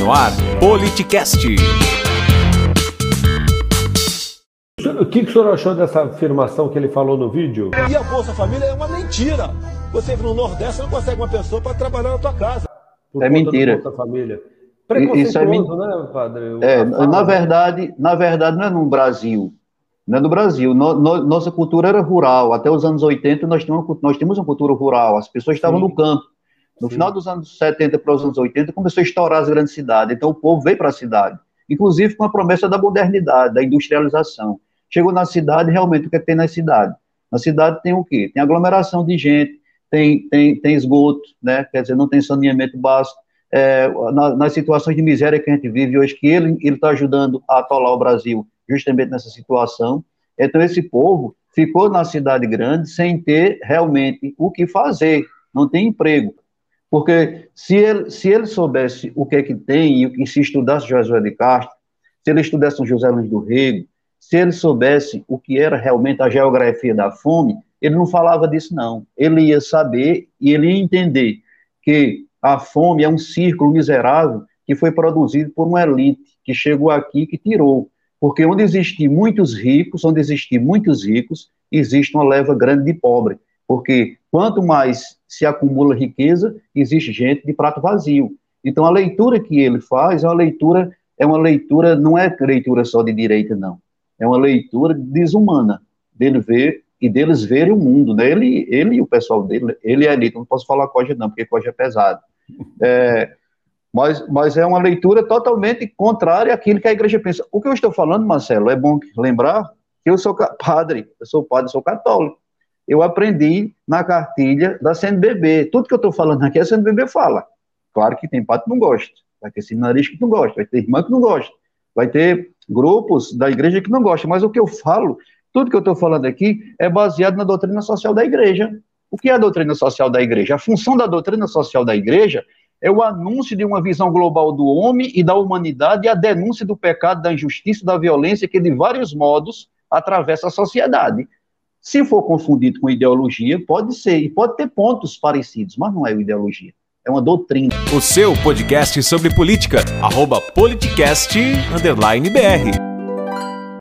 No ar, Politicast. O que, que o senhor achou dessa afirmação que ele falou no vídeo? E a Bolsa Família é uma mentira. Você no Nordeste não consegue uma pessoa para trabalhar na tua casa. Por É mentira. Bolsa Família. Isso é Preconceituoso, né, padre? É, na verdade, na verdade não é no Brasil, não é no Brasil. No- no- nossa cultura era rural. Até os anos 80 nós tínhamos, nós tínhamos uma cultura rural. As pessoas estavam Sim. no campo. No Sim. final dos anos 70 para os anos 80 começou a estourar as grandes cidades. Então o povo veio para a cidade, inclusive com a promessa da modernidade, da industrialização. Chegou na cidade, realmente o que, é que tem na cidade? Na cidade tem o quê? Tem aglomeração de gente, tem, tem, tem esgoto, né? quer dizer, não tem saneamento básico. É, na- nas situações de miséria que a gente vive hoje, que ele está ajudando a atolar o Brasil justamente nessa situação. Então, esse povo ficou na cidade grande sem ter realmente o que fazer, não tem emprego. Porque se ele, se ele soubesse o que é que tem e se estudasse Josué de Castro, se ele estudasse José Luiz do Rego, se ele soubesse o que era realmente a geografia da fome, ele não falava disso, não. Ele ia saber e ele ia entender que a fome é um círculo miserável que foi produzido por uma elite que chegou aqui que tirou. Porque onde existem muitos ricos, onde existem muitos ricos, existe uma leva grande de pobre. Porque quanto mais se acumula riqueza, existe gente de prato vazio. Então a leitura que ele faz é uma leitura, é uma leitura, não é leitura só de direita, não. É uma leitura desumana dele ver e deles verem o mundo, né? Ele, ele e o pessoal dele, ele é elite, não posso falar coja não, porque coja é pesado. É, mas, mas é uma leitura totalmente contrária àquilo que a igreja pensa. O que eu estou falando, Marcelo, é bom lembrar que eu sou padre, eu sou padre, sou católico. Eu aprendi na cartilha da CNBB. Tudo que eu estou falando aqui, a CNBB fala. Claro que tem padre que não gosta, vai ter seminarista que não gosta, vai ter irmã que não gosta, vai ter grupos da igreja que não gostam, mas o que eu falo, tudo que eu estou falando aqui é baseado na doutrina social da igreja. O que é a doutrina social da igreja? A função da doutrina social da igreja é o anúncio de uma visão global do homem e da humanidade e a denúncia do pecado, da injustiça, da violência que de vários modos atravessa a sociedade. Se for confundido com ideologia, pode ser, e pode ter pontos parecidos, mas não é ideologia, é uma doutrina. O seu podcast sobre política. Arroba politicast_br.